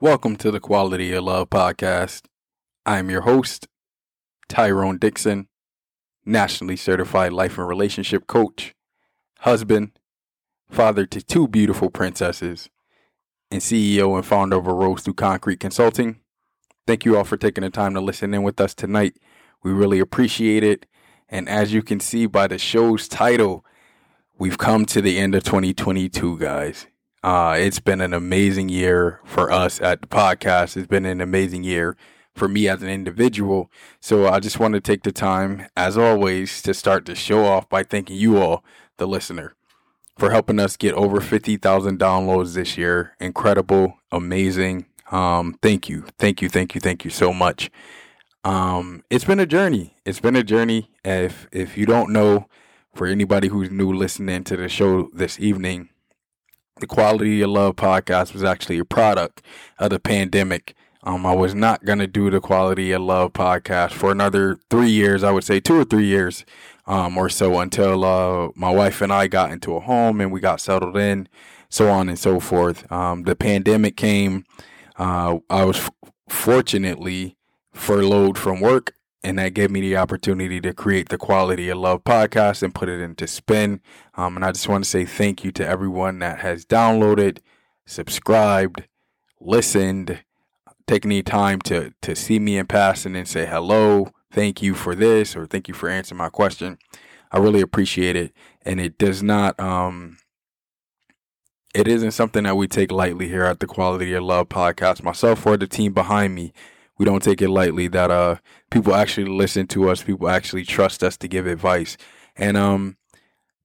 Welcome to the Quality of Love podcast. I am your host, Tyrone Dixon, nationally certified life and relationship coach, husband, father to two beautiful princesses, and CEO and founder of A Rose Through Concrete Consulting. Thank you all for taking the time to listen in with us tonight. We really appreciate it. And as you can see by the show's title, we've come to the end of 2022, guys. Uh, it's been an amazing year for us at the podcast. It's been an amazing year for me as an individual. So I just want to take the time, as always, to start the show off by thanking you all, the listener, for helping us get over 50,000 downloads this year. Incredible, amazing. Um, thank you, thank you, thank you, thank you so much. Um, it's been a journey. It's been a journey. If if you don't know, for anybody who's new listening to the show this evening, the Quality of Love podcast was actually a product of the pandemic. Um, I was not going to do the Quality of Love podcast for another three years, I would say two or three years um, or so until uh, my wife and I got into a home and we got settled in, so on and so forth. Um, the pandemic came. Uh, I was f- fortunately furloughed from work and that gave me the opportunity to create the Quality of Love podcast and put it into spin. Um, and I just want to say thank you to everyone that has downloaded, subscribed, listened, taken the time to to see me in passing and say hello, thank you for this, or thank you for answering my question. I really appreciate it, and it does not um. It isn't something that we take lightly here at the Quality of Love podcast. Myself or the team behind me, we don't take it lightly that uh people actually listen to us, people actually trust us to give advice. And um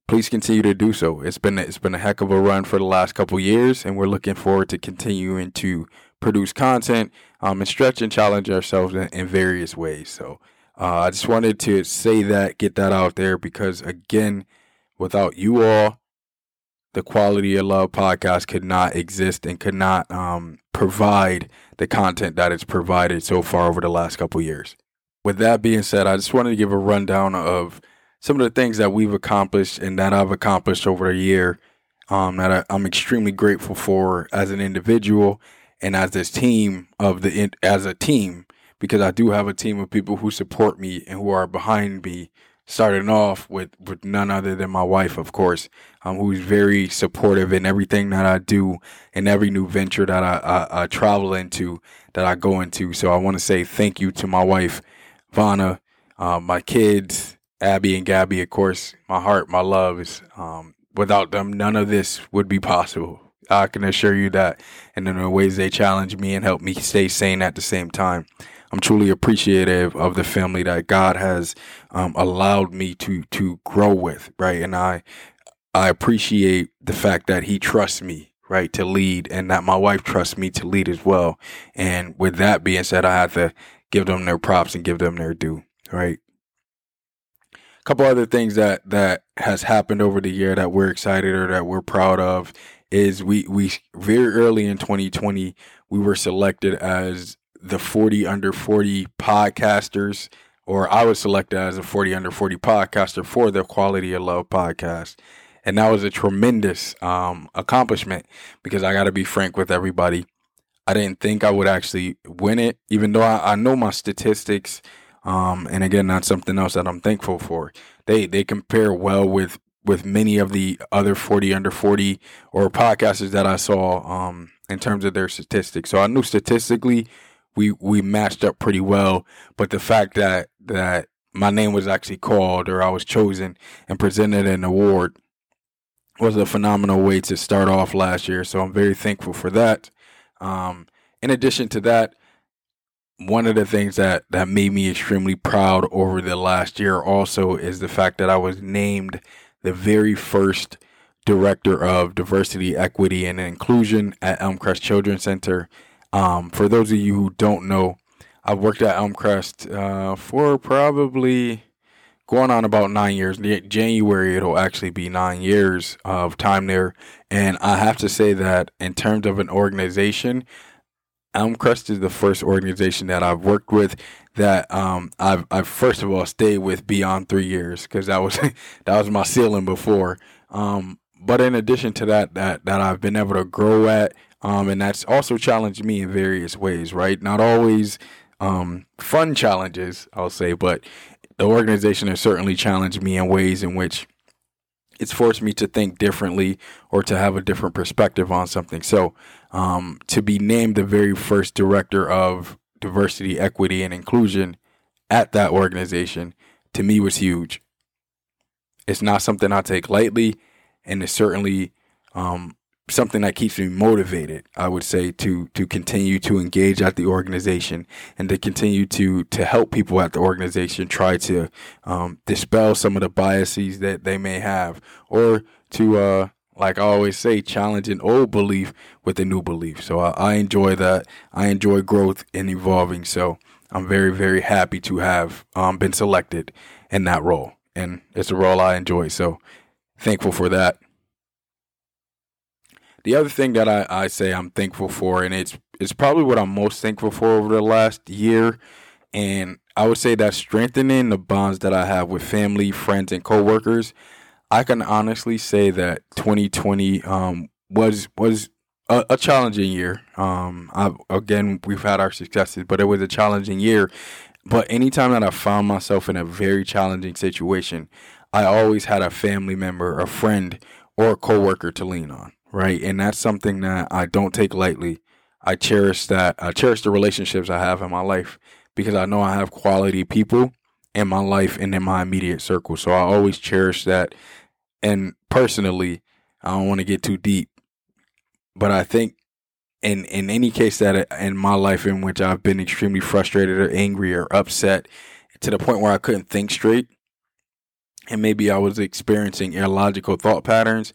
please continue to do so. It's been it's been a heck of a run for the last couple years and we're looking forward to continuing to produce content um and stretch and challenge ourselves in, in various ways. So uh, I just wanted to say that, get that out there because again, without you all, the Quality of Love podcast could not exist and could not um, provide the content that it's provided so far over the last couple years. With that being said, I just wanted to give a rundown of some of the things that we've accomplished and that I've accomplished over a year um, that I, am extremely grateful for as an individual and as this team of the as a team because I do have a team of people who support me and who are behind me starting off with, with none other than my wife, of course, um, who's very supportive in everything that I do and every new venture that I, I, I travel into, that I go into. So I want to say thank you to my wife, Vanna, uh, my kids, Abby and Gabby, of course, my heart, my love is, um, without them, none of this would be possible. I can assure you that. And in the ways they challenge me and help me stay sane at the same time. I'm truly appreciative of the family that God has um, allowed me to to grow with, right? And I I appreciate the fact that He trusts me, right, to lead, and that my wife trusts me to lead as well. And with that being said, I have to give them their props and give them their due, right? A couple other things that that has happened over the year that we're excited or that we're proud of is we we very early in 2020 we were selected as the 40 under 40 podcasters, or I was selected as a 40 under 40 podcaster for the Quality of Love podcast. And that was a tremendous um, accomplishment because I got to be frank with everybody. I didn't think I would actually win it, even though I, I know my statistics. Um, and again, that's something else that I'm thankful for. They they compare well with with many of the other 40 under 40 or podcasters that I saw um, in terms of their statistics. So I knew statistically we we matched up pretty well. But the fact that that my name was actually called or I was chosen and presented an award was a phenomenal way to start off last year. So I'm very thankful for that. Um, in addition to that, one of the things that that made me extremely proud over the last year also is the fact that I was named the very first director of diversity, equity, and inclusion at Elmcrest Children's Center Um, for those of you who don't know, I've worked at Elmcrest uh, for probably going on about nine years. January, it'll actually be nine years of time there. And I have to say that in terms of an organization, Elmcrest is the first organization that I've worked with that um, I've, I've first of all stayed with beyond three years because that was that was my ceiling before. Um, but in addition to that, that that I've been able to grow at, um, and that's also challenged me in various ways. Right, not always um, fun challenges, I'll say, but the organization has certainly challenged me in ways in which it's forced me to think differently or to have a different perspective on something. So, um, to be named the very first director of diversity, equity, and inclusion at that organization to me was huge. It's not something I take lightly, and it's certainly um, something that keeps me motivated i would say to to continue to engage at the organization and to continue to to help people at the organization try to um, dispel some of the biases that they may have or to uh, like i always say challenge an old belief with a new belief. So I, I enjoy that. I enjoy growth and evolving. So i'm very very happy to have um, been selected in that role. And it's a role i enjoy. So thankful for that the other thing that I, I say I'm thankful for, and it's it's probably what I'm most thankful for over the last year, and I would say that strengthening the bonds that I have with family, friends, and coworkers. I can honestly say that 2020 um, was was a, a, challenging year. Um, I, again, we've had our successes, but it was a challenging year. But anytime that I found myself in a very challenging situation, I always had a family member, a friend, or a coworker to lean on right? And that's something that I don't take lightly. I cherish that. I cherish the relationships I have in my life because I know I have quality people in my life and in my immediate circle. So I always cherish that. And personally, I don't want to get too deep, but I think in in any case that uh, in my life in which I've been extremely frustrated or angry or upset to the point where I couldn't think straight, and maybe I was experiencing illogical thought patterns,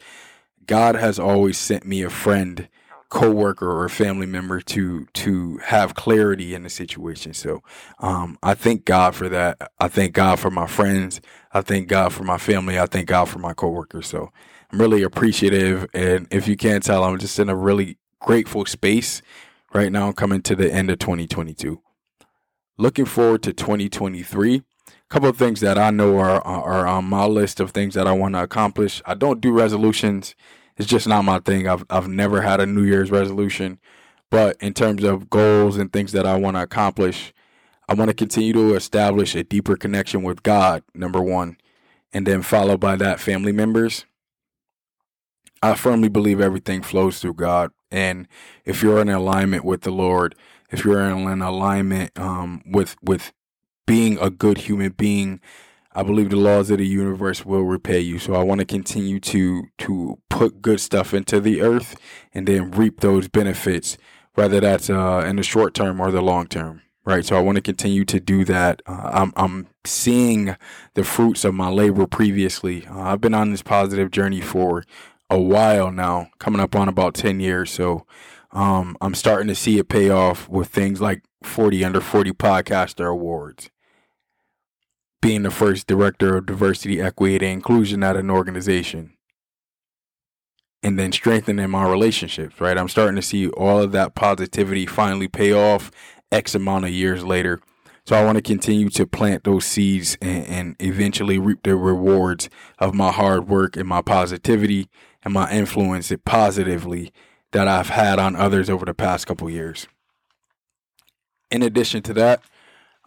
God has always sent me a friend, coworker, or family member to to have clarity in the situation. So um, I thank God for that. I thank God for my friends. I thank God for my family. I thank God for my coworkers. So I'm really appreciative. And if you can't tell, I'm just in a really grateful space right now I'm coming to the end of 2022. Looking forward to 2023. A couple of things that I know are, are on my list of things that I want to accomplish. I don't do resolutions it's just not my thing. I've I've never had a New Year's resolution, but in terms of goals and things that I want to accomplish, I want to continue to establish a deeper connection with God. Number one, and then followed by that, family members. I firmly believe everything flows through God, and if you're in alignment with the Lord, if you're in alignment um, with with being a good human being I believe the laws of the universe will repay you. So I want to continue to to put good stuff into the earth and then reap those benefits, whether that's uh, in the short term or the long term. Right. So I want to continue to do that. Uh, I'm I'm seeing the fruits of my labor previously. Uh, I've been on this positive journey for a while now, coming up on about ten years. So um, I'm starting to see it pay off with things like 40 under 40 podcaster awards being the first director of diversity, equity, and inclusion at an organization. And then strengthening my relationships, right? I'm starting to see all of that positivity finally pay off X amount of years later. So I want to continue to plant those seeds and, and eventually reap the rewards of my hard work and my positivity and my influence it positively that I've had on others over the past couple years. In addition to that,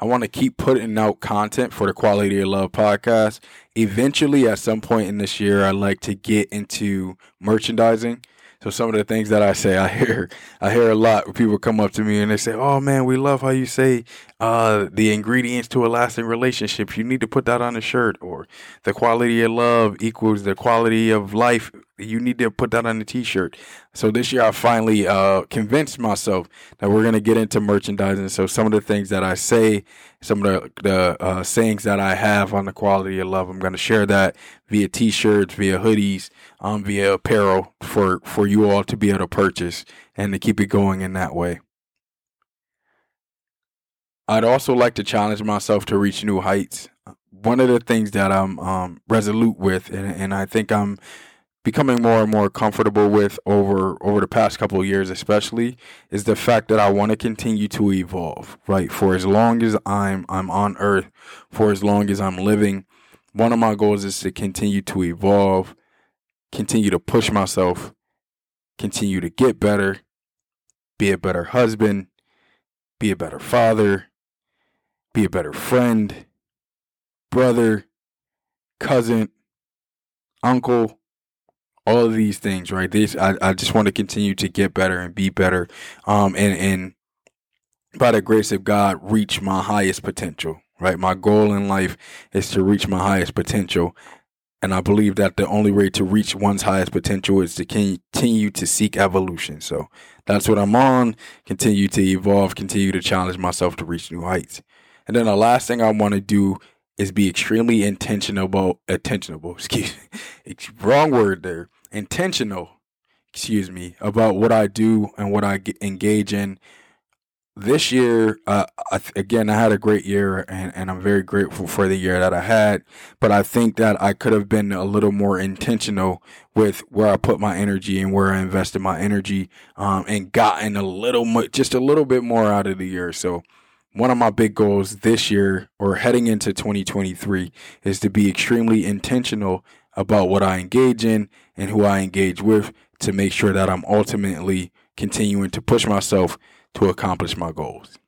I want to keep putting out content for the Quality of Love podcast. Eventually, at some point in this year, I'd like to get into merchandising. So some of the things that I say, I hear, I hear a lot. Where people come up to me and they say, "Oh man, we love how you say uh, the ingredients to a lasting relationship. You need to put that on a shirt." Or the quality of love equals the quality of life you need to put that on a t-shirt. So this year I finally uh, convinced myself that we're going to get into merchandising. So some of the things that I say, some of the, the uh, sayings that I have on the quality of love, I'm going to share that via t-shirts, via hoodies, um, via apparel for, for you all to be able to purchase and to keep it going in that way. I'd also like to challenge myself to reach new heights. One of the things that I'm um, resolute with, and, and I think I'm becoming more and more comfortable with over over the past couple of years especially is the fact that I want to continue to evolve right? For as long as I'm I'm on earth for as long as I'm living one of my goals is to continue to evolve continue to push myself continue to get better be a better husband be a better father be a better friend brother cousin uncle all of these things, right? This I, I just want to continue to get better and be better. Um and and by the grace of God reach my highest potential, right? My goal in life is to reach my highest potential. And I believe that the only way to reach one's highest potential is to continue to seek evolution. So that's what I'm on. Continue to evolve, continue to challenge myself to reach new heights. And then the last thing I want to do is be extremely intentional about intentional excuse me, wrong word there intentional excuse me about what i do and what i engage in. This year uh, I th- again i had a great year and, and i'm very grateful for the year that i had but i think that i could have been a little more intentional with where i put my energy and where i invested my energy um, and gotten a little mo- just a little bit more out of the year. So one of my big goals this year or heading into 2023 is to be extremely intentional about what I engage in and who I engage with to make sure that I'm ultimately continuing to push myself to accomplish my goals.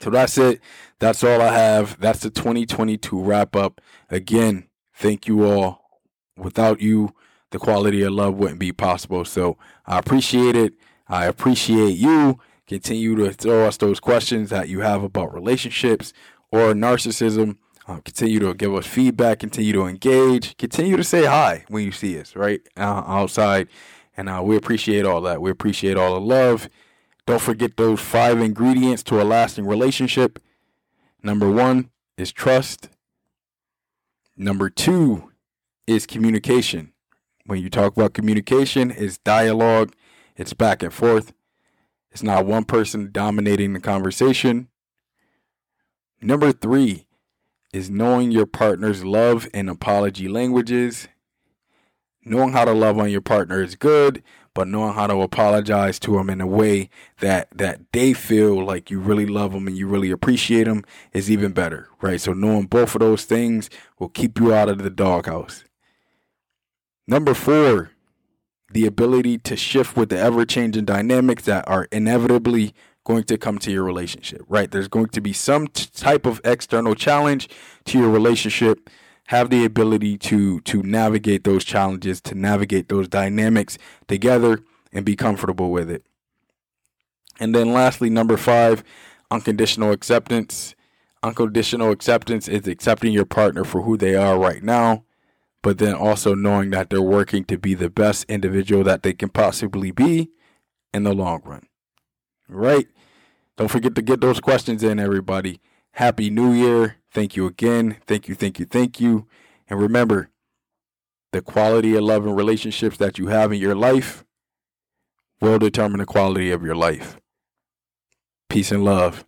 So that's it. That's all I have. That's the 2022 wrap up. Again, thank you all. Without you, the quality of love wouldn't be possible. So I appreciate it. I appreciate you. Continue to throw us those questions that you have about relationships or narcissism. Uh, continue to give us feedback. Continue to engage. Continue to say hi when you see us, right? Uh, outside. And uh, we appreciate all that. We appreciate all the love. Don't forget those five ingredients to a lasting relationship. Number one is trust. Number two is communication. When you talk about communication, it's dialogue, it's back and forth. It's not one person dominating the conversation. Number three is knowing your partner's love and apology languages. Knowing how to love on your partner is good, but knowing how to apologize to them in a way that that they feel like you really love them and you really appreciate them is even better, right? So knowing both of those things will keep you out of the doghouse. Number four, the ability to shift with the ever changing dynamics that are inevitably going to come to your relationship, right? There's going to be some t- type of external challenge to your relationship. Have the ability to to navigate those challenges, to navigate those dynamics together and be comfortable with it. And then lastly, number 5, unconditional acceptance. Unconditional acceptance is accepting your partner for who they are right now but then also knowing that they're working to be the best individual that they can possibly be in the long run. Right? Don't forget to get those questions in, everybody. Happy New Year. Thank you again. Thank you, thank you, thank you. And remember, the quality of love and relationships that you have in your life will determine the quality of your life. Peace and love.